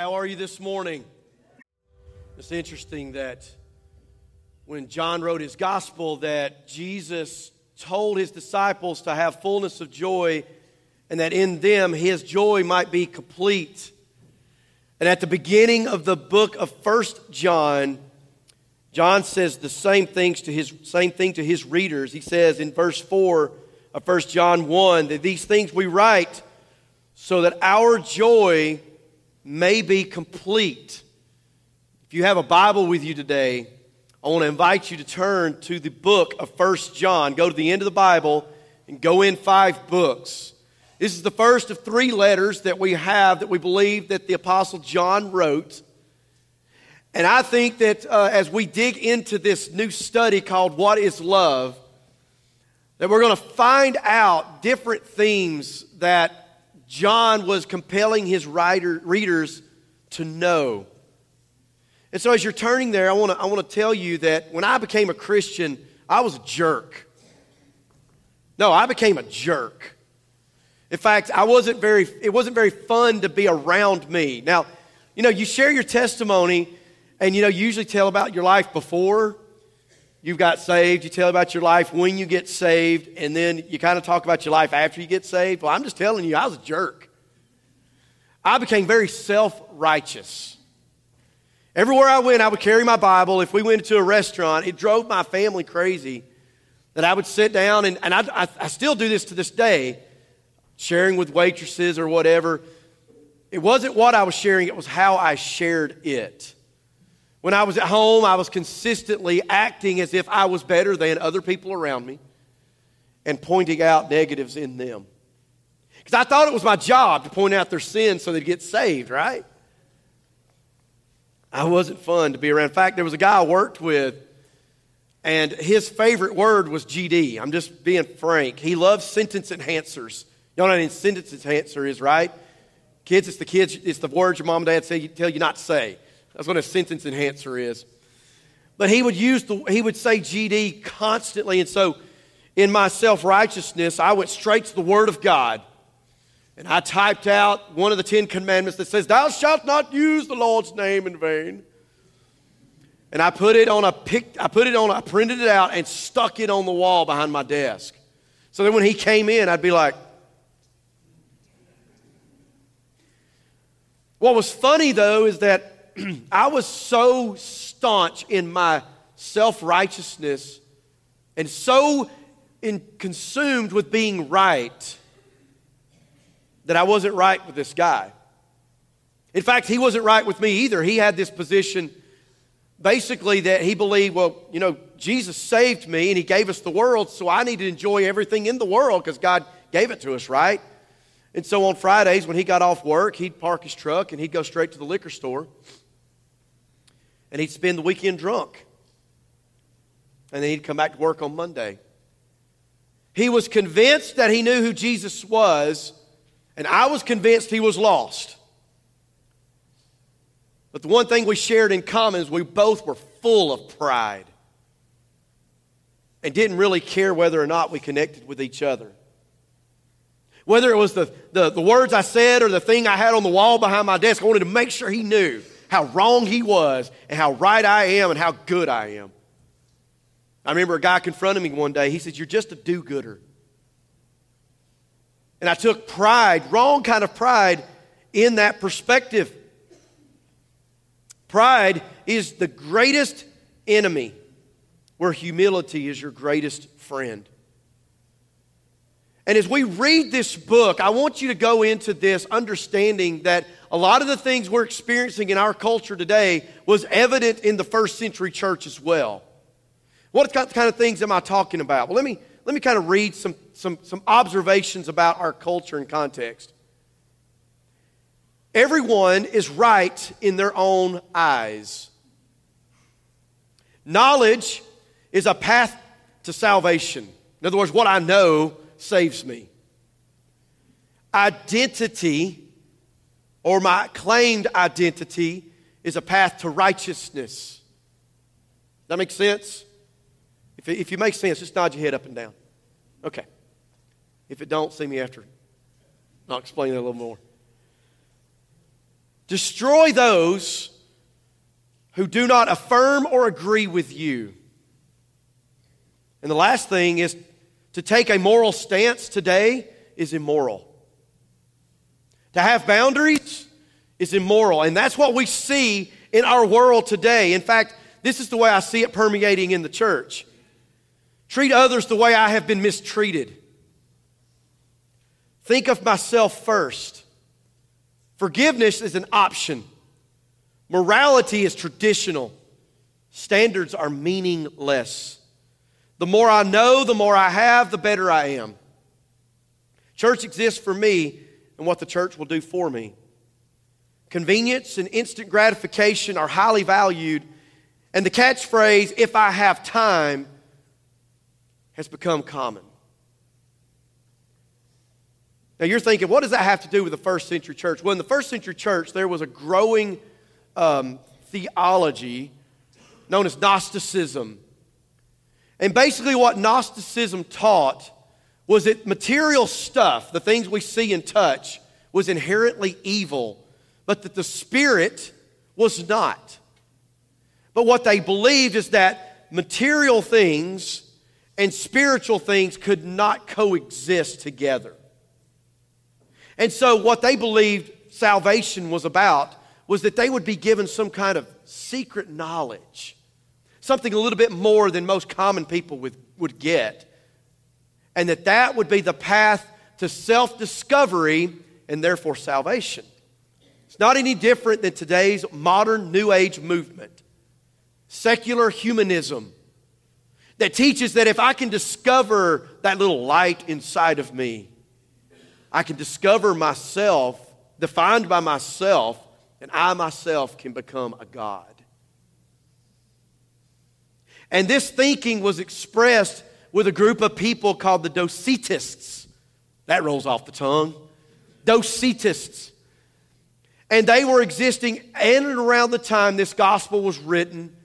How are you this morning? It's interesting that when John wrote his gospel that Jesus told his disciples to have fullness of joy and that in them his joy might be complete. And at the beginning of the book of First John, John says the same things to his same thing to his readers. He says in verse 4 of First John 1 that these things we write so that our joy may be complete. If you have a Bible with you today, I want to invite you to turn to the book of First John. Go to the end of the Bible and go in five books. This is the first of three letters that we have that we believe that the Apostle John wrote. And I think that uh, as we dig into this new study called What is Love, that we're going to find out different themes that John was compelling his writer, readers to know. And so, as you're turning there, I want to I want to tell you that when I became a Christian, I was a jerk. No, I became a jerk. In fact, I wasn't very, it wasn't very fun to be around me. Now, you know, you share your testimony and, you know, you usually tell about your life before you got saved. You tell about your life when you get saved, and then you kind of talk about your life after you get saved. Well, I'm just telling you, I was a jerk. I became very self righteous. Everywhere I went, I would carry my Bible. If we went to a restaurant, it drove my family crazy that I would sit down, and, and I, I, I still do this to this day, sharing with waitresses or whatever. It wasn't what I was sharing, it was how I shared it. When I was at home, I was consistently acting as if I was better than other people around me and pointing out negatives in them. Because I thought it was my job to point out their sins so they'd get saved, right? I wasn't fun to be around. In fact, there was a guy I worked with, and his favorite word was GD. I'm just being frank. He loves sentence enhancers. Y'all know what a sentence enhancer is, right? Kids, it's the kids, it's the words your mom and dad say, tell you not to say. That's what a sentence enhancer is. But he would use the, he would say GD constantly. And so in my self righteousness, I went straight to the Word of God. And I typed out one of the Ten Commandments that says, Thou shalt not use the Lord's name in vain. And I put it on a pic, I put it on, I printed it out and stuck it on the wall behind my desk. So then when he came in, I'd be like, What was funny though is that I was so staunch in my self righteousness and so in, consumed with being right that I wasn't right with this guy. In fact, he wasn't right with me either. He had this position basically that he believed, well, you know, Jesus saved me and he gave us the world, so I need to enjoy everything in the world because God gave it to us, right? And so on Fridays, when he got off work, he'd park his truck and he'd go straight to the liquor store and he'd spend the weekend drunk. And then he'd come back to work on Monday. He was convinced that he knew who Jesus was, and I was convinced he was lost. But the one thing we shared in common is we both were full of pride and didn't really care whether or not we connected with each other. Whether it was the, the, the, words I said or the thing I had on the wall behind my desk, I wanted to make sure he knew how wrong he was and how right I am and how good I am. I remember a guy confronted me one day. He said, You're just a do gooder. And I took pride, wrong kind of pride, in that perspective. Pride is the greatest enemy, where humility is your greatest friend. And as we read this book, I want you to go into this understanding that a lot of the things we're experiencing in our culture today was evident in the first century church as well. What kind of things am I talking about? Well, let me, let me kind of read some, some, some observations about our culture and context. Everyone is right in their own eyes. Knowledge is a path to salvation. In other words, what I know saves me. Identity, or my claimed identity, is a path to righteousness. That makes sense? If, it, if you make sense, just nod your head up and down. Okay. If it don't, see me after. I'll explain that a little more. Destroy those who do not affirm or agree with you. And the last thing is to take a moral stance today is immoral. To have boundaries is immoral. And that's what we see in our world today. In fact, this is the way I see it permeating in the church. Treat others the way I have been mistreated. Think of myself first. Forgiveness is an option. Morality is traditional. Standards are meaningless. The more I know, the more I have, the better I am. Church exists for me and what the church will do for me. Convenience and instant gratification are highly valued, and the catchphrase, if I have time, has become common. Now you're thinking, what does that have to do with the first century church? Well, in the first century church, there was a growing um, theology known as Gnosticism. And basically, what Gnosticism taught was that material stuff, the things we see and touch, was inherently evil, but that the spirit was not. But what they believed is that material things and spiritual things could not coexist together. And so, what they believed salvation was about was that they would be given some kind of secret knowledge something a little bit more than most common people would, would get. And that that would be the path to self discovery and therefore salvation. It's not any different than today's modern New Age movement, secular humanism, that teaches that if I can discover that little light inside of me, I can discover myself, defined by myself, and I myself can become a God. And this thinking was expressed with a group of people called the Docetists. That rolls off the tongue. Docetists. And they were existing in and around the time this gospel was written.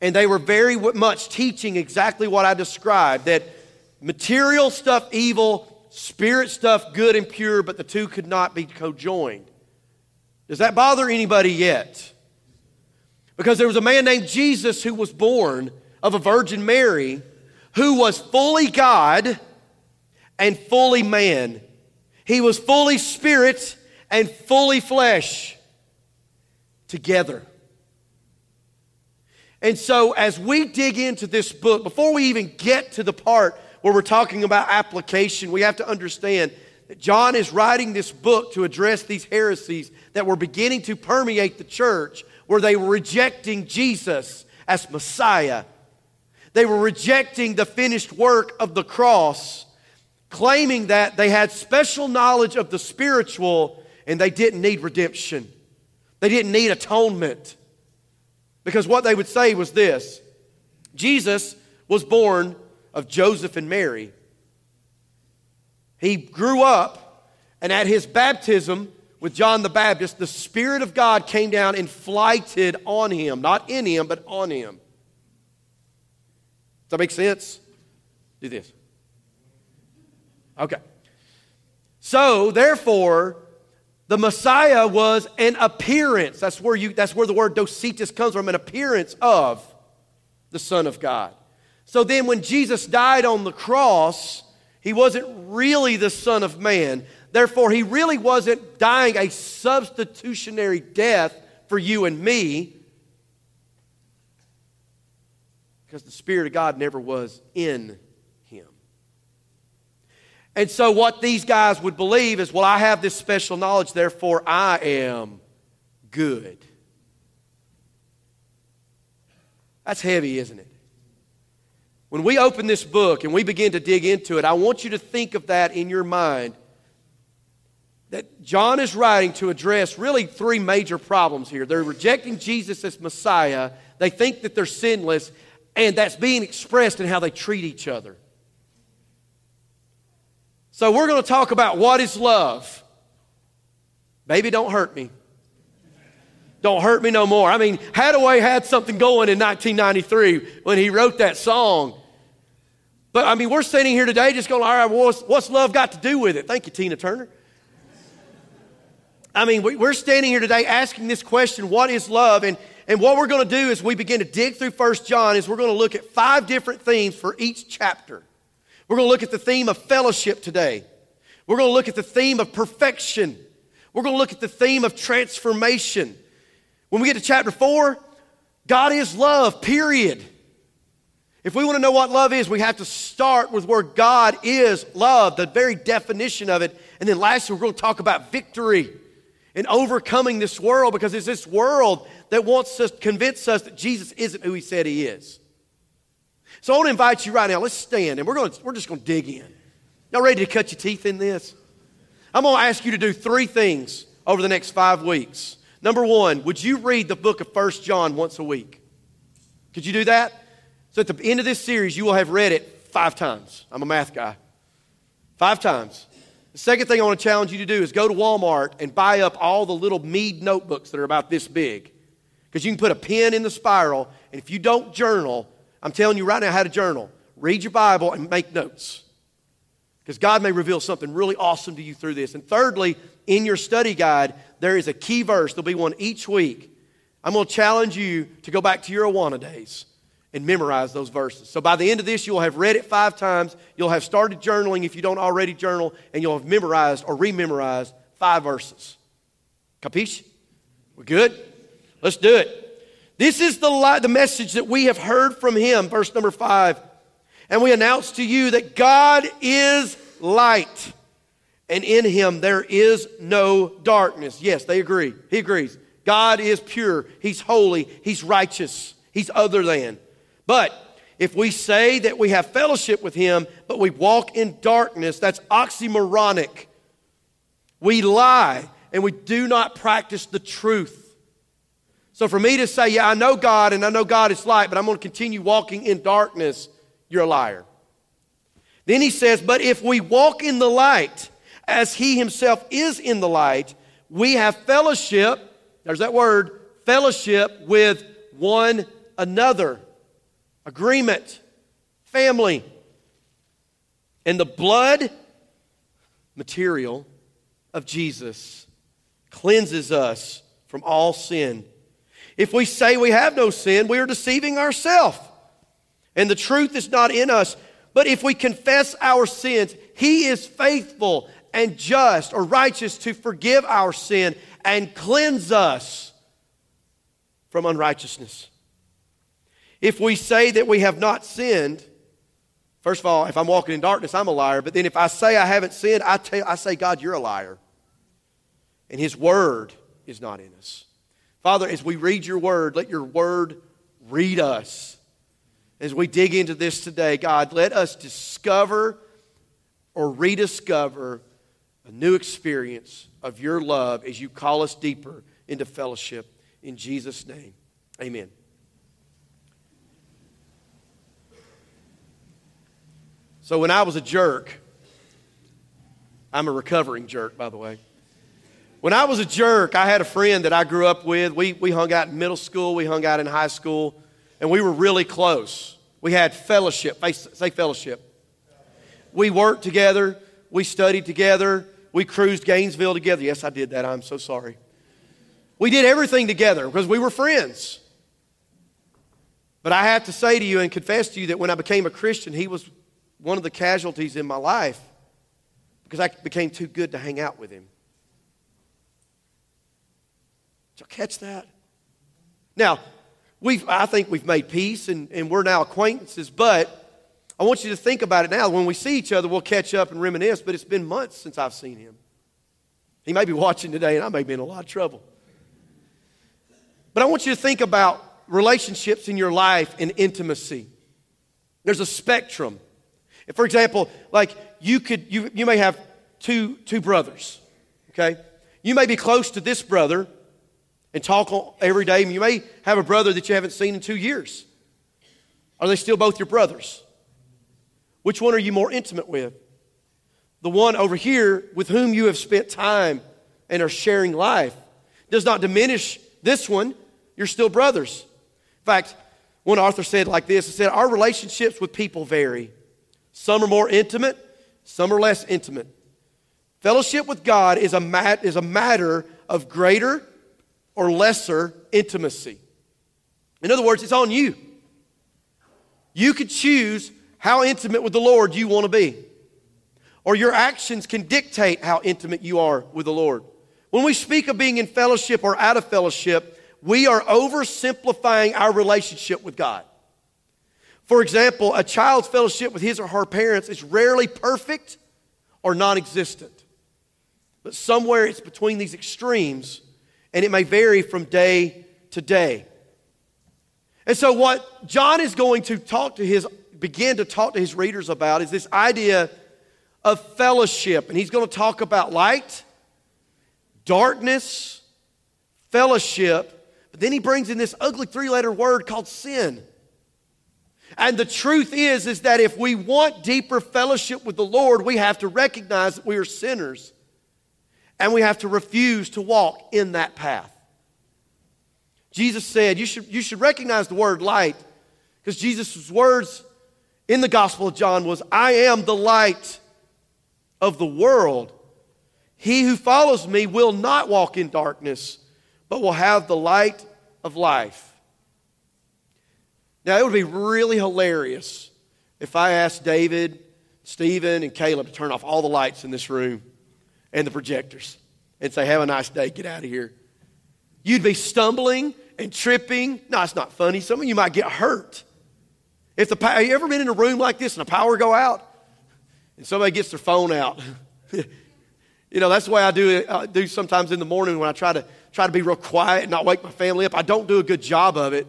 And they were very much teaching exactly what I described that material stuff evil, spirit stuff good and pure, but the two could not be co-joined. Does that bother anybody yet? Because there was a man named Jesus who was born of a Virgin Mary who was fully God and fully man. He was fully spirit and fully flesh together. And so, as we dig into this book, before we even get to the part where we're talking about application, we have to understand that John is writing this book to address these heresies that were beginning to permeate the church, where they were rejecting Jesus as Messiah they were rejecting the finished work of the cross, claiming that they had special knowledge of the spiritual and they didn't need redemption. They didn't need atonement. Because what they would say was this Jesus was born of Joseph and Mary. He grew up, and at his baptism with John the Baptist, the Spirit of God came down and flighted on him, not in him, but on him that make sense? Do this. Okay. So, therefore, the Messiah was an appearance. That's where, you, that's where the word docetus comes from, an appearance of the Son of God. So then, when Jesus died on the cross, he wasn't really the Son of Man. Therefore, he really wasn't dying a substitutionary death for you and me. Because the Spirit of God never was in him. And so, what these guys would believe is, well, I have this special knowledge, therefore I am good. That's heavy, isn't it? When we open this book and we begin to dig into it, I want you to think of that in your mind. That John is writing to address really three major problems here. They're rejecting Jesus as Messiah, they think that they're sinless, and that's being expressed in how they treat each other. So, we're going to talk about what is love. Baby, don't hurt me. Don't hurt me no more. I mean, Haddaway had something going in 1993 when he wrote that song. But I mean, we're sitting here today just going, all right, what's, what's love got to do with it? Thank you, Tina Turner. I mean, we're standing here today asking this question what is love? And, and what we're going to do as we begin to dig through First John is we're going to look at five different themes for each chapter. We're going to look at the theme of fellowship today. We're going to look at the theme of perfection. We're going to look at the theme of transformation. When we get to chapter four, God is love, period. If we want to know what love is, we have to start with where God is love, the very definition of it. And then lastly, we're going to talk about victory and overcoming this world because it's this world that wants to convince us that Jesus isn't who he said he is. So I want to invite you right now. Let's stand and we're, going to, we're just going to dig in. Y'all ready to cut your teeth in this? I'm going to ask you to do three things over the next five weeks. Number one, would you read the book of First John once a week? Could you do that? So at the end of this series, you will have read it five times. I'm a math guy. Five times. The second thing I want to challenge you to do is go to Walmart and buy up all the little Mead notebooks that are about this big. Because you can put a pen in the spiral, and if you don't journal, I'm telling you right now how to journal. Read your Bible and make notes. Because God may reveal something really awesome to you through this. And thirdly, in your study guide, there is a key verse. There'll be one each week. I'm going to challenge you to go back to your Awana days and memorize those verses. So by the end of this, you'll have read it five times. You'll have started journaling if you don't already journal, and you'll have memorized or rememorized five verses. Capiche? We're good? Let's do it. This is the, li- the message that we have heard from him, verse number five. And we announce to you that God is light, and in him there is no darkness. Yes, they agree. He agrees. God is pure, he's holy, he's righteous, he's other than. But if we say that we have fellowship with him, but we walk in darkness, that's oxymoronic. We lie and we do not practice the truth. So for me to say, yeah, I know God and I know God is light, but I'm going to continue walking in darkness, you're a liar. Then he says, but if we walk in the light as he himself is in the light, we have fellowship, there's that word, fellowship with one another agreement, family. And the blood material of Jesus cleanses us from all sin. If we say we have no sin, we are deceiving ourselves, and the truth is not in us. But if we confess our sins, He is faithful and just or righteous to forgive our sin and cleanse us from unrighteousness. If we say that we have not sinned, first of all, if I'm walking in darkness, I'm a liar. But then if I say I haven't sinned, I, tell, I say, God, you're a liar. And His word is not in us. Father, as we read your word, let your word read us. As we dig into this today, God, let us discover or rediscover a new experience of your love as you call us deeper into fellowship. In Jesus' name, amen. So when I was a jerk, I'm a recovering jerk, by the way. When I was a jerk, I had a friend that I grew up with. We, we hung out in middle school, we hung out in high school, and we were really close. We had fellowship. Say fellowship. We worked together, we studied together, we cruised Gainesville together. Yes, I did that. I'm so sorry. We did everything together because we were friends. But I have to say to you and confess to you that when I became a Christian, he was one of the casualties in my life because I became too good to hang out with him. Did catch that? Now, we've, I think we've made peace and, and we're now acquaintances, but I want you to think about it now. When we see each other, we'll catch up and reminisce, but it's been months since I've seen him. He may be watching today, and I may be in a lot of trouble. But I want you to think about relationships in your life and intimacy. There's a spectrum. For example, like you could you, you may have two two brothers, okay? You may be close to this brother and talk every day. You may have a brother that you haven't seen in two years. Are they still both your brothers? Which one are you more intimate with? The one over here with whom you have spent time and are sharing life does not diminish this one. You're still brothers. In fact, one author said like this He said, Our relationships with people vary. Some are more intimate, some are less intimate. Fellowship with God is a, mat, is a matter of greater or lesser intimacy. In other words, it's on you. You could choose how intimate with the Lord you want to be, or your actions can dictate how intimate you are with the Lord. When we speak of being in fellowship or out of fellowship, we are oversimplifying our relationship with God. For example, a child's fellowship with his or her parents is rarely perfect or non existent. But somewhere it's between these extremes, and it may vary from day to day. And so, what John is going to talk to his, begin to talk to his readers about is this idea of fellowship. And he's going to talk about light, darkness, fellowship, but then he brings in this ugly three letter word called sin. And the truth is is that if we want deeper fellowship with the Lord, we have to recognize that we are sinners and we have to refuse to walk in that path. Jesus said, you should, you should recognize the word light because Jesus' words in the Gospel of John was, I am the light of the world. He who follows me will not walk in darkness, but will have the light of life. Now, it would be really hilarious if I asked David, Stephen, and Caleb to turn off all the lights in this room and the projectors and say, Have a nice day, get out of here. You'd be stumbling and tripping. No, it's not funny. Some of you might get hurt. If the have you ever been in a room like this and the power go out and somebody gets their phone out? you know, that's the way I do, it. I do sometimes in the morning when I try to try to be real quiet and not wake my family up. I don't do a good job of it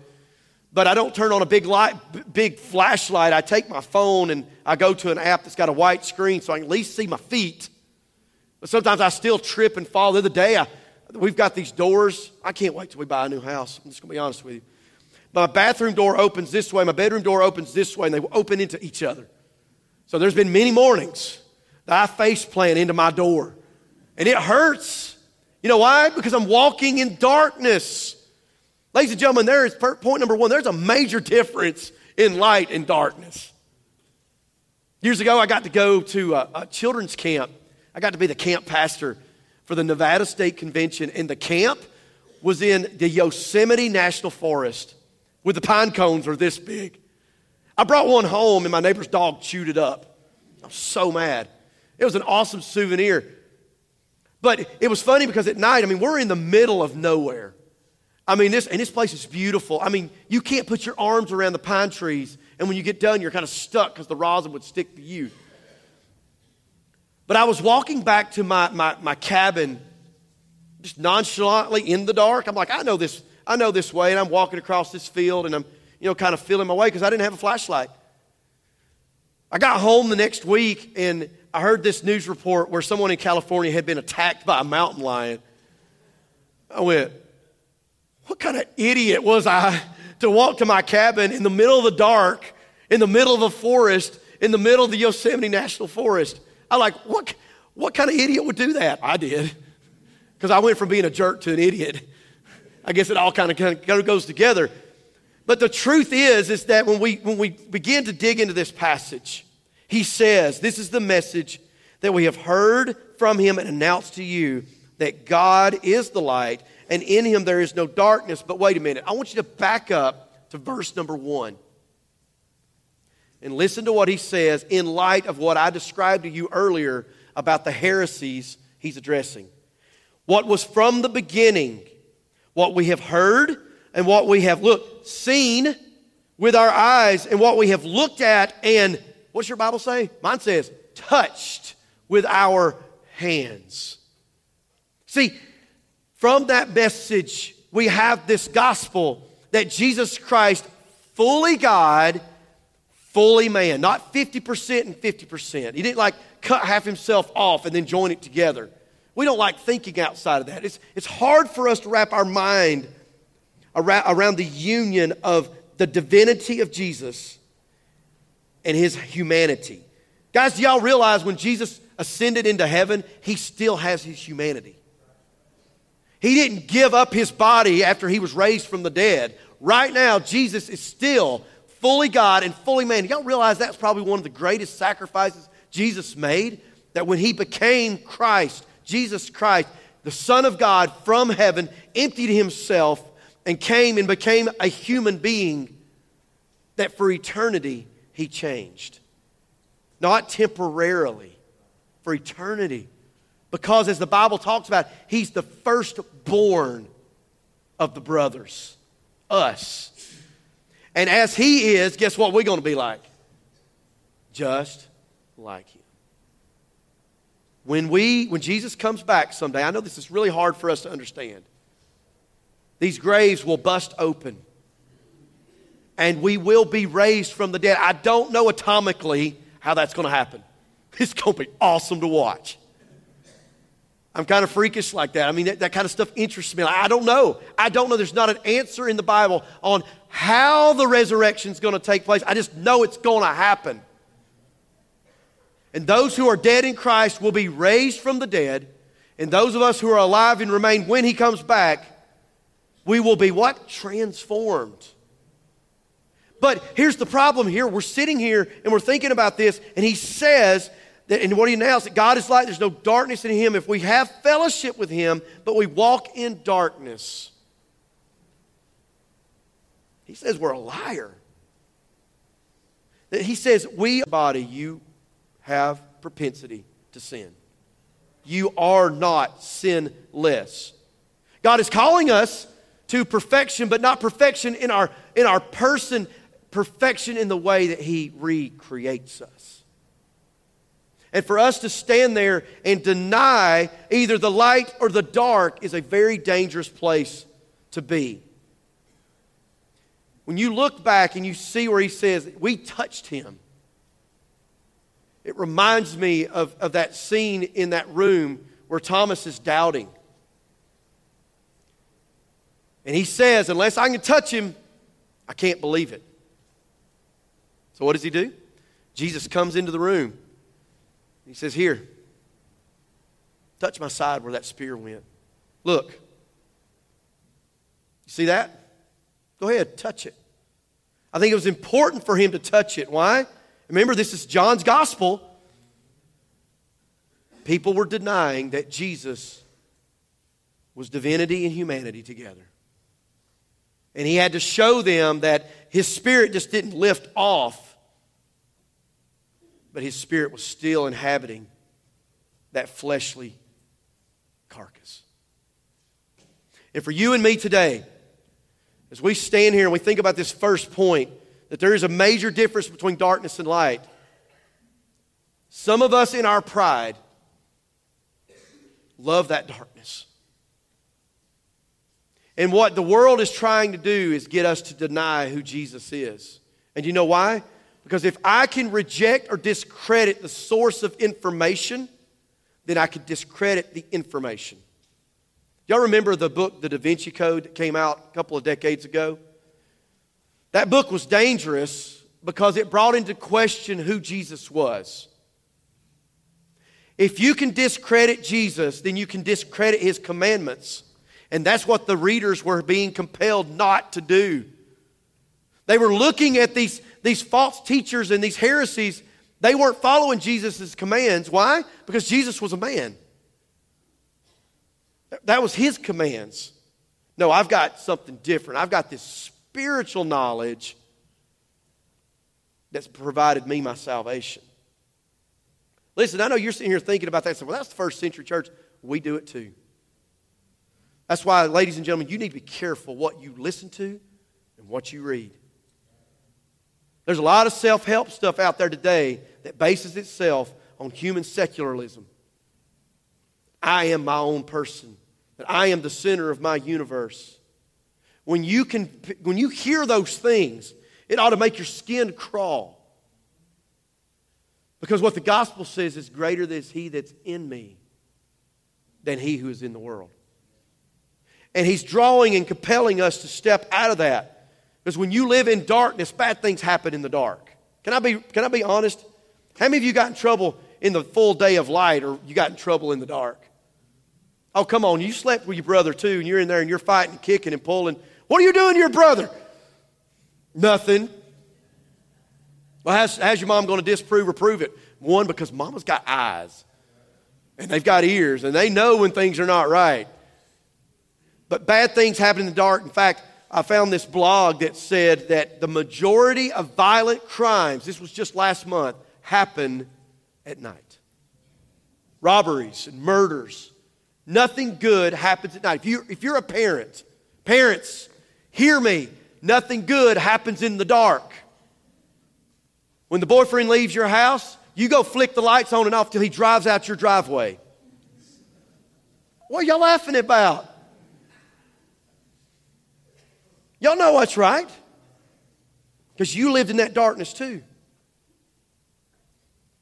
but I don't turn on a big light, big flashlight. I take my phone and I go to an app that's got a white screen so I can at least see my feet. But sometimes I still trip and fall. The other day, I, we've got these doors. I can't wait till we buy a new house. I'm just going to be honest with you. My bathroom door opens this way, my bedroom door opens this way, and they open into each other. So there's been many mornings that I face plant into my door, and it hurts. You know why? Because I'm walking in darkness. Ladies and gentlemen, there is point number one there's a major difference in light and darkness. Years ago, I got to go to a, a children's camp. I got to be the camp pastor for the Nevada State Convention, and the camp was in the Yosemite National Forest where the pine cones are this big. I brought one home, and my neighbor's dog chewed it up. I was so mad. It was an awesome souvenir. But it was funny because at night, I mean, we're in the middle of nowhere. I mean, this, and this place is beautiful. I mean, you can't put your arms around the pine trees, and when you get done, you're kind of stuck because the rosin would stick to you. But I was walking back to my, my, my cabin just nonchalantly in the dark. I'm like, I know this, I know this way, and I'm walking across this field, and I'm, you know, kind of feeling my way because I didn't have a flashlight. I got home the next week, and I heard this news report where someone in California had been attacked by a mountain lion. I went, what kind of idiot was I to walk to my cabin in the middle of the dark, in the middle of a forest, in the middle of the Yosemite National Forest? I'm like, what, what kind of idiot would do that? I did. Because I went from being a jerk to an idiot. I guess it all kind of, kind of goes together. But the truth is, is that when we, when we begin to dig into this passage, he says, This is the message that we have heard from him and announced to you that God is the light and in him there is no darkness. But wait a minute, I want you to back up to verse number one and listen to what he says in light of what I described to you earlier about the heresies he's addressing. What was from the beginning, what we have heard, and what we have looked, seen with our eyes, and what we have looked at, and what's your Bible say? Mine says, touched with our hands. See, from that message, we have this gospel that Jesus Christ, fully God, fully man, not 50% and 50%. He didn't like cut half himself off and then join it together. We don't like thinking outside of that. It's, it's hard for us to wrap our mind around, around the union of the divinity of Jesus and his humanity. Guys, do y'all realize when Jesus ascended into heaven, he still has his humanity? He didn't give up his body after he was raised from the dead. Right now, Jesus is still fully God and fully man. Y'all realize that's probably one of the greatest sacrifices Jesus made? That when he became Christ, Jesus Christ, the Son of God from heaven, emptied himself, and came and became a human being that for eternity he changed. Not temporarily, for eternity. Because as the Bible talks about, he's the firstborn of the brothers, us. And as he is, guess what we're going to be like? Just like him. When we when Jesus comes back someday, I know this is really hard for us to understand. These graves will bust open. And we will be raised from the dead. I don't know atomically how that's going to happen. It's going to be awesome to watch. I'm kind of freakish like that. I mean, that, that kind of stuff interests me. I don't know. I don't know. There's not an answer in the Bible on how the resurrection is going to take place. I just know it's going to happen. And those who are dead in Christ will be raised from the dead. And those of us who are alive and remain when he comes back, we will be what? Transformed. But here's the problem here. We're sitting here and we're thinking about this, and he says that, and what he announced, that God is light, there's no darkness in him. If we have fellowship with him, but we walk in darkness, he says we're a liar. He says, we body, you have propensity to sin. You are not sinless. God is calling us to perfection, but not perfection in our, in our person, perfection in the way that He recreates us. And for us to stand there and deny either the light or the dark is a very dangerous place to be. When you look back and you see where he says, We touched him, it reminds me of, of that scene in that room where Thomas is doubting. And he says, Unless I can touch him, I can't believe it. So what does he do? Jesus comes into the room. He says, Here, touch my side where that spear went. Look. You see that? Go ahead, touch it. I think it was important for him to touch it. Why? Remember, this is John's gospel. People were denying that Jesus was divinity and humanity together. And he had to show them that his spirit just didn't lift off, but his spirit was still inhabiting that fleshly carcass. And for you and me today, as we stand here and we think about this first point, that there is a major difference between darkness and light. Some of us in our pride love that darkness. And what the world is trying to do is get us to deny who Jesus is. And you know why? Because if I can reject or discredit the source of information, then I can discredit the information. Y'all remember the book, The Da Vinci Code, that came out a couple of decades ago? That book was dangerous because it brought into question who Jesus was. If you can discredit Jesus, then you can discredit his commandments. And that's what the readers were being compelled not to do. They were looking at these, these false teachers and these heresies. They weren't following Jesus' commands. Why? Because Jesus was a man. That was his commands. No, I've got something different. I've got this spiritual knowledge that's provided me my salvation. Listen, I know you're sitting here thinking about that. Well, that's the first century church. We do it too. That's why, ladies and gentlemen, you need to be careful what you listen to and what you read. There's a lot of self help stuff out there today that bases itself on human secularism. I am my own person, that I am the center of my universe. When you, can, when you hear those things, it ought to make your skin crawl. Because what the gospel says is greater is he that's in me than he who is in the world. And he's drawing and compelling us to step out of that. Because when you live in darkness, bad things happen in the dark. Can I be, can I be honest? How many of you got in trouble in the full day of light or you got in trouble in the dark? Oh, come on. You slept with your brother too, and you're in there and you're fighting, kicking, and pulling. What are you doing to your brother? Nothing. Well, how's, how's your mom going to disprove or prove it? One, because mama's got eyes. And they've got ears and they know when things are not right. But bad things happen in the dark. In fact, I found this blog that said that the majority of violent crimes, this was just last month, happen at night. Robberies and murders. Nothing good happens at night. If, you, if you're a parent, parents, hear me. Nothing good happens in the dark. When the boyfriend leaves your house, you go flick the lights on and off till he drives out your driveway. What are y'all laughing about? Y'all know what's right. Because you lived in that darkness too.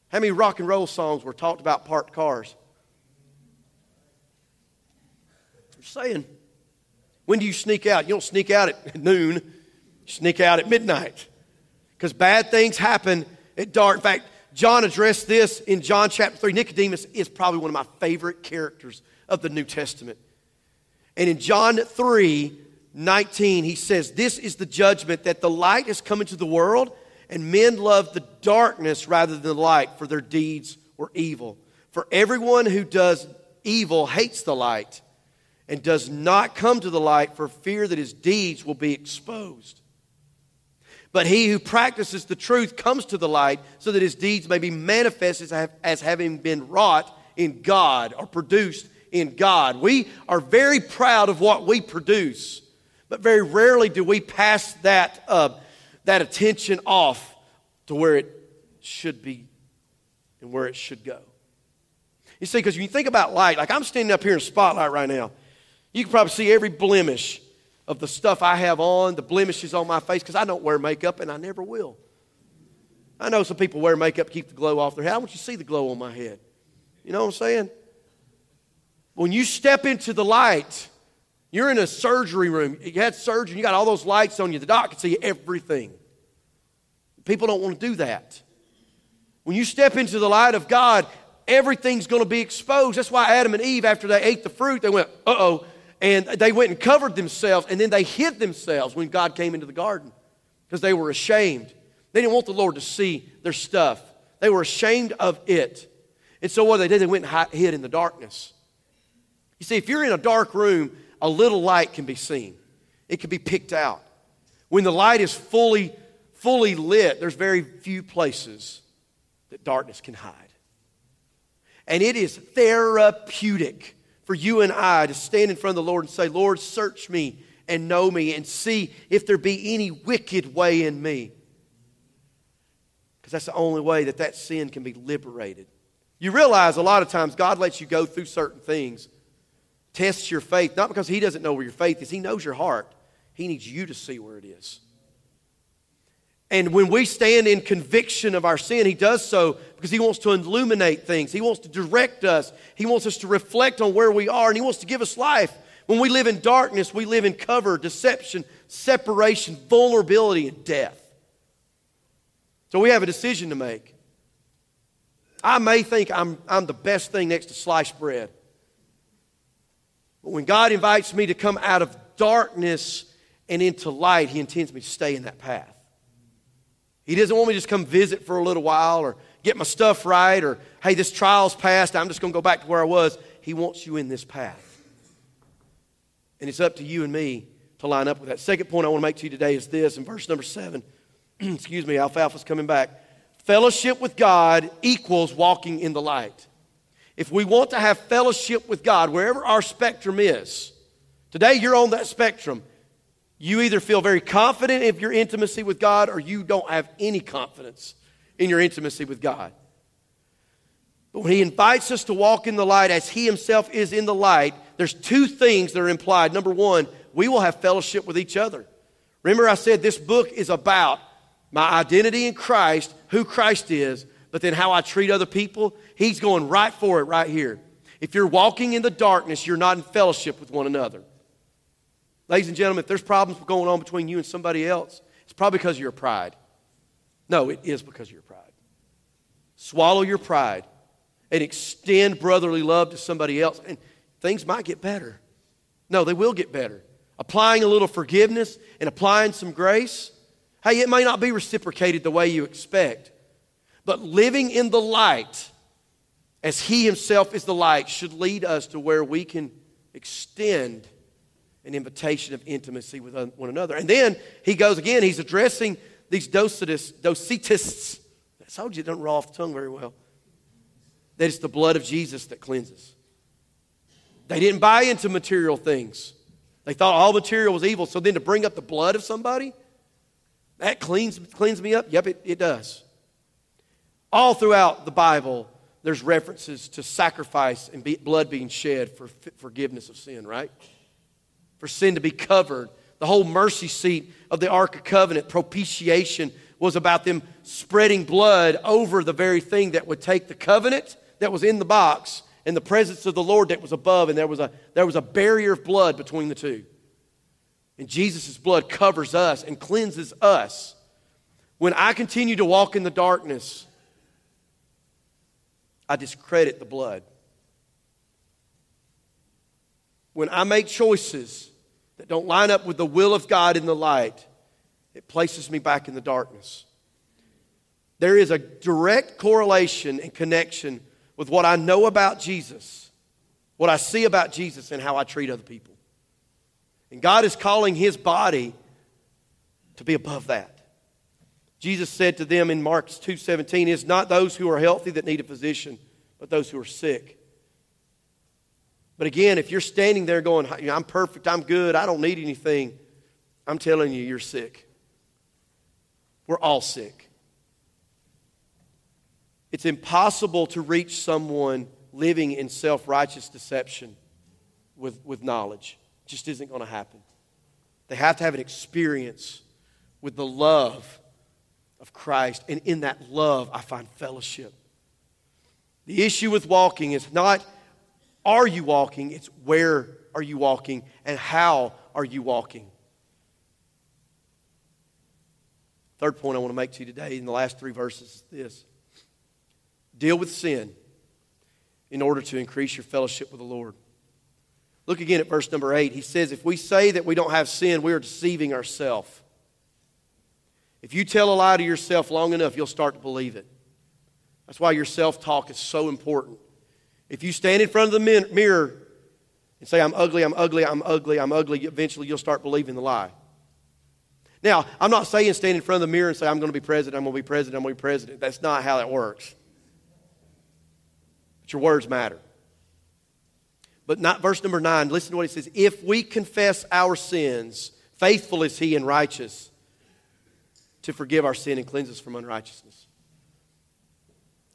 How many rock and roll songs were talked about parked cars? I'm saying. When do you sneak out? You don't sneak out at noon, you sneak out at midnight. Because bad things happen at dark. In fact, John addressed this in John chapter 3. Nicodemus is probably one of my favorite characters of the New Testament. And in John 3, 19, he says, This is the judgment that the light has come into the world, and men love the darkness rather than the light, for their deeds were evil. For everyone who does evil hates the light and does not come to the light for fear that his deeds will be exposed. But he who practices the truth comes to the light so that his deeds may be manifested as, as having been wrought in God or produced in God. We are very proud of what we produce. But very rarely do we pass that, uh, that attention off to where it should be and where it should go. You see, because when you think about light, like I'm standing up here in spotlight right now, you can probably see every blemish of the stuff I have on, the blemishes on my face, because I don't wear makeup and I never will. I know some people wear makeup to keep the glow off their head. I want you to see the glow on my head. You know what I'm saying? When you step into the light, you're in a surgery room. You had surgery, you got all those lights on you. The doc can see everything. People don't want to do that. When you step into the light of God, everything's going to be exposed. That's why Adam and Eve, after they ate the fruit, they went, uh oh. And they went and covered themselves, and then they hid themselves when God came into the garden because they were ashamed. They didn't want the Lord to see their stuff, they were ashamed of it. And so what they did, they went and hid in the darkness. You see, if you're in a dark room, a little light can be seen, it can be picked out. When the light is fully, fully lit, there's very few places that darkness can hide. And it is therapeutic for you and I to stand in front of the Lord and say, Lord, search me and know me and see if there be any wicked way in me. Because that's the only way that that sin can be liberated. You realize a lot of times God lets you go through certain things tests your faith, not because He doesn't know where your faith is, He knows your heart. He needs you to see where it is. And when we stand in conviction of our sin, He does so because He wants to illuminate things. He wants to direct us. He wants us to reflect on where we are, and He wants to give us life. When we live in darkness, we live in cover, deception, separation, vulnerability, and death. So we have a decision to make. I may think I'm, I'm the best thing next to sliced bread. But when God invites me to come out of darkness and into light, He intends me to stay in that path. He doesn't want me to just come visit for a little while or get my stuff right or, hey, this trial's passed, I'm just going to go back to where I was. He wants you in this path. And it's up to you and me to line up with that. Second point I want to make to you today is this in verse number seven. Excuse me, Alfalfa's coming back. Fellowship with God equals walking in the light if we want to have fellowship with God, wherever our spectrum is, today you're on that spectrum. You either feel very confident in your intimacy with God or you don't have any confidence in your intimacy with God. But when He invites us to walk in the light as He Himself is in the light, there's two things that are implied. Number one, we will have fellowship with each other. Remember, I said this book is about my identity in Christ, who Christ is, but then how I treat other people, he's going right for it right here. If you're walking in the darkness, you're not in fellowship with one another. Ladies and gentlemen, if there's problems going on between you and somebody else, it's probably because of your pride. No, it is because of your pride. Swallow your pride and extend brotherly love to somebody else, and things might get better. No, they will get better. Applying a little forgiveness and applying some grace, hey, it may not be reciprocated the way you expect, but living in the light as He Himself is the light, should lead us to where we can extend an invitation of intimacy with one another. And then he goes again, he's addressing these docetists, docetists. I told you it doesn't roll off the tongue very well. That it's the blood of Jesus that cleanses. They didn't buy into material things. They thought all material was evil. So then to bring up the blood of somebody, that cleans, cleans me up? Yep, it, it does. All throughout the Bible, there's references to sacrifice and be, blood being shed for forgiveness of sin, right? For sin to be covered. The whole mercy seat of the Ark of Covenant, propitiation, was about them spreading blood over the very thing that would take the covenant that was in the box and the presence of the Lord that was above, and there was a, there was a barrier of blood between the two. And Jesus' blood covers us and cleanses us. When I continue to walk in the darkness, I discredit the blood. When I make choices that don't line up with the will of God in the light, it places me back in the darkness. There is a direct correlation and connection with what I know about Jesus, what I see about Jesus, and how I treat other people. And God is calling his body to be above that. Jesus said to them in Mark 2:17, "Is not those who are healthy that need a physician, but those who are sick." But again, if you're standing there going, "I'm perfect, I'm good, I don't need anything," I'm telling you, you're sick. We're all sick. It's impossible to reach someone living in self righteous deception with, with knowledge. It just isn't going to happen. They have to have an experience with the love of Christ. And in that love, I find fellowship. The issue with walking is not are you walking, it's where are you walking and how are you walking. Third point I want to make to you today in the last three verses is this deal with sin in order to increase your fellowship with the Lord. Look again at verse number eight. He says, If we say that we don't have sin, we are deceiving ourselves. If you tell a lie to yourself long enough, you'll start to believe it. That's why your self talk is so important. If you stand in front of the mirror and say, I'm ugly, I'm ugly, I'm ugly, I'm ugly, eventually you'll start believing the lie. Now, I'm not saying stand in front of the mirror and say, I'm going to be president, I'm going to be president, I'm going to be president. That's not how that works. But your words matter. But not verse number nine, listen to what he says. If we confess our sins, faithful is he and righteous to forgive our sin and cleanse us from unrighteousness.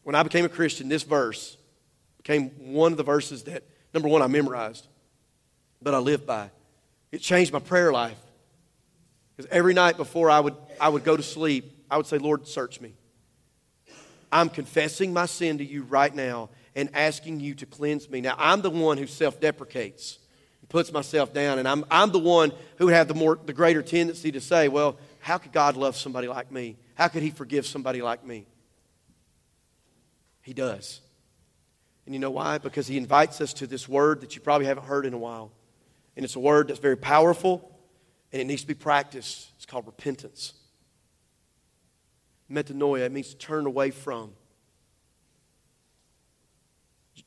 When I became a Christian, this verse became one of the verses that, number one, I memorized, but I lived by. It changed my prayer life. Because every night before I would, I would go to sleep, I would say, Lord, search me. I'm confessing my sin to you right now and asking you to cleanse me. Now, I'm the one who self deprecates and puts myself down, and I'm, I'm the one who would have the, more, the greater tendency to say, Well, how could God love somebody like me? How could He forgive somebody like me? He does. And you know why? Because He invites us to this word that you probably haven't heard in a while. And it's a word that's very powerful and it needs to be practiced. It's called repentance. Metanoia, it means to turn away from.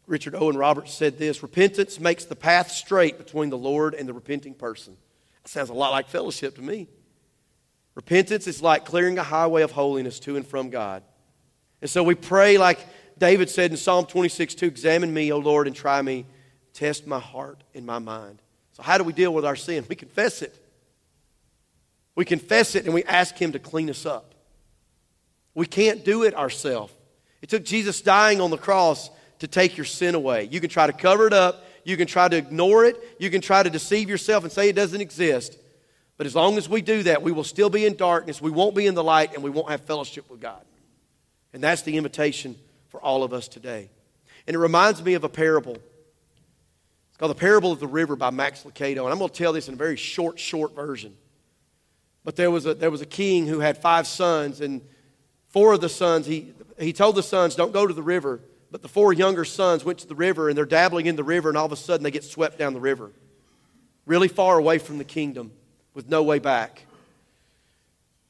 Richard Owen Roberts said this Repentance makes the path straight between the Lord and the repenting person. That sounds a lot like fellowship to me. Repentance is like clearing a highway of holiness to and from God. And so we pray, like David said in Psalm 26 2 Examine me, O Lord, and try me. Test my heart and my mind. So, how do we deal with our sin? We confess it. We confess it and we ask Him to clean us up. We can't do it ourselves. It took Jesus dying on the cross to take your sin away. You can try to cover it up, you can try to ignore it, you can try to deceive yourself and say it doesn't exist. But as long as we do that, we will still be in darkness, we won't be in the light, and we won't have fellowship with God. And that's the invitation for all of us today. And it reminds me of a parable. It's called The Parable of the River by Max Lucado. And I'm going to tell this in a very short, short version. But there was a, there was a king who had five sons, and four of the sons, he, he told the sons, Don't go to the river. But the four younger sons went to the river, and they're dabbling in the river, and all of a sudden they get swept down the river, really far away from the kingdom with no way back.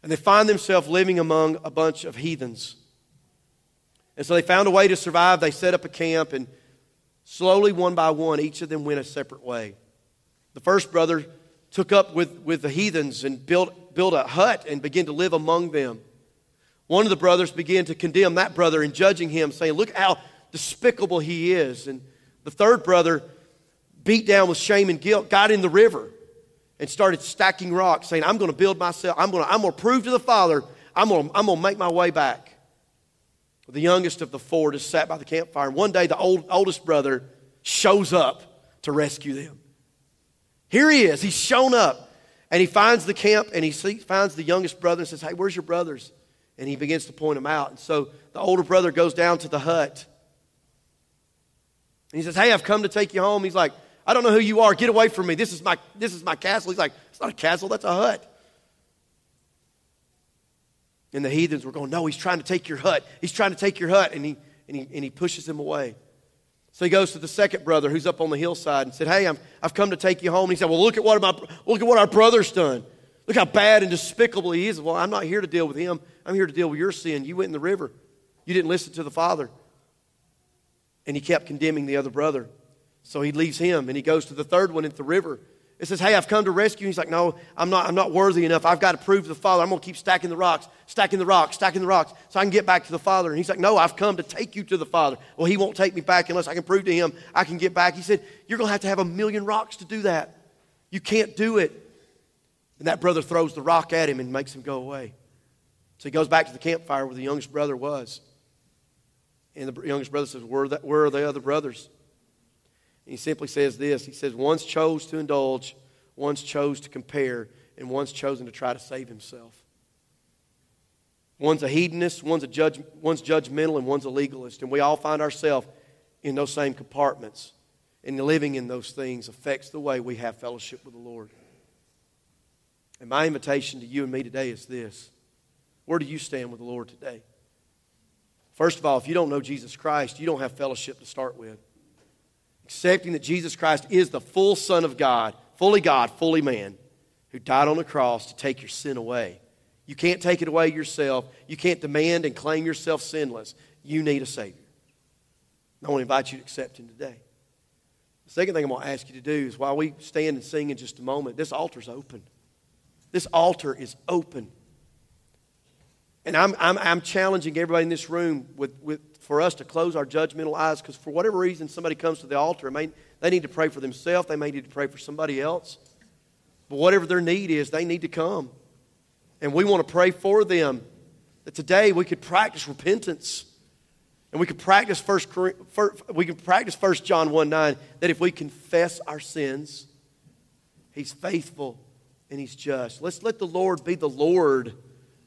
And they find themselves living among a bunch of heathens. And so they found a way to survive. They set up a camp, and slowly, one by one, each of them went a separate way. The first brother took up with, with the heathens and built, built a hut and began to live among them. One of the brothers began to condemn that brother and judging him, saying, Look how despicable he is. And the third brother, beat down with shame and guilt, got in the river and started stacking rocks, saying, I'm going to build myself, I'm going to, I'm going to prove to the Father, I'm going I'm going to make my way back. The youngest of the four just sat by the campfire. One day, the old, oldest brother shows up to rescue them. Here he is. He's shown up. And he finds the camp and he finds the youngest brother and says, Hey, where's your brothers? And he begins to point them out. And so the older brother goes down to the hut. And he says, Hey, I've come to take you home. He's like, I don't know who you are. Get away from me. This is my, this is my castle. He's like, It's not a castle, that's a hut. And the heathens were going, No, he's trying to take your hut. He's trying to take your hut. And he, and he, and he pushes him away. So he goes to the second brother who's up on the hillside and said, Hey, i have come to take you home. And he said, Well, look at, what my, look at what our brother's done. Look how bad and despicable he is. Well, I'm not here to deal with him. I'm here to deal with your sin. You went in the river. You didn't listen to the father. And he kept condemning the other brother. So he leaves him and he goes to the third one at the river. It says, Hey, I've come to rescue. He's like, No, I'm not, I'm not worthy enough. I've got to prove to the Father. I'm going to keep stacking the rocks, stacking the rocks, stacking the rocks so I can get back to the Father. And he's like, No, I've come to take you to the Father. Well, he won't take me back unless I can prove to him I can get back. He said, You're going to have to have a million rocks to do that. You can't do it. And that brother throws the rock at him and makes him go away. So he goes back to the campfire where the youngest brother was. And the youngest brother says, where are the other brothers? He simply says this He says, One's chose to indulge, one's chose to compare, and one's chosen to try to save himself. One's a hedonist, one's, a judge, one's judgmental, and one's a legalist. And we all find ourselves in those same compartments. And living in those things affects the way we have fellowship with the Lord. And my invitation to you and me today is this Where do you stand with the Lord today? First of all, if you don't know Jesus Christ, you don't have fellowship to start with accepting that Jesus Christ is the full Son of God, fully God, fully man, who died on the cross to take your sin away. You can't take it away yourself. You can't demand and claim yourself sinless. You need a Savior. I want to invite you to accept Him today. The second thing I'm going to ask you to do is while we stand and sing in just a moment, this altar's open. This altar is open. And I'm, I'm, I'm challenging everybody in this room with, with for us to close our judgmental eyes because for whatever reason somebody comes to the altar, may, they need to pray for themselves, they may need to pray for somebody else. But whatever their need is, they need to come. And we want to pray for them that today we could practice repentance. And we could practice first, we can practice First John 1 9 that if we confess our sins, He's faithful and He's just. Let's let the Lord be the Lord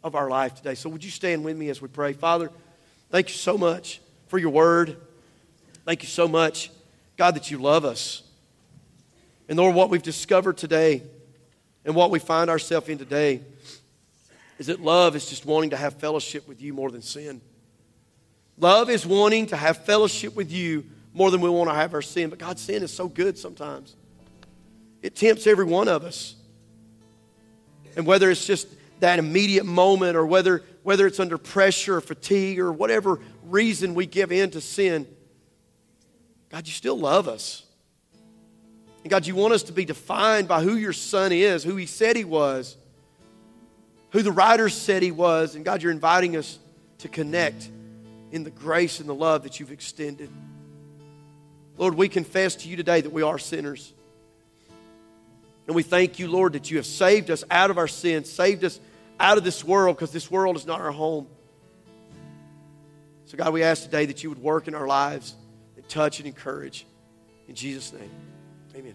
of our life today. So, would you stand with me as we pray? Father, Thank you so much for your word. Thank you so much, God, that you love us. And Lord, what we've discovered today and what we find ourselves in today is that love is just wanting to have fellowship with you more than sin. Love is wanting to have fellowship with you more than we want to have our sin. But God, sin is so good sometimes. It tempts every one of us. And whether it's just that immediate moment or whether, whether it's under pressure or fatigue or whatever reason we give in to sin, God, you still love us. And God, you want us to be defined by who your son is, who he said he was, who the writers said he was. And God, you're inviting us to connect in the grace and the love that you've extended. Lord, we confess to you today that we are sinners. And we thank you, Lord, that you have saved us out of our sins, saved us out of this world because this world is not our home. So, God, we ask today that you would work in our lives and touch and encourage. In Jesus' name, amen.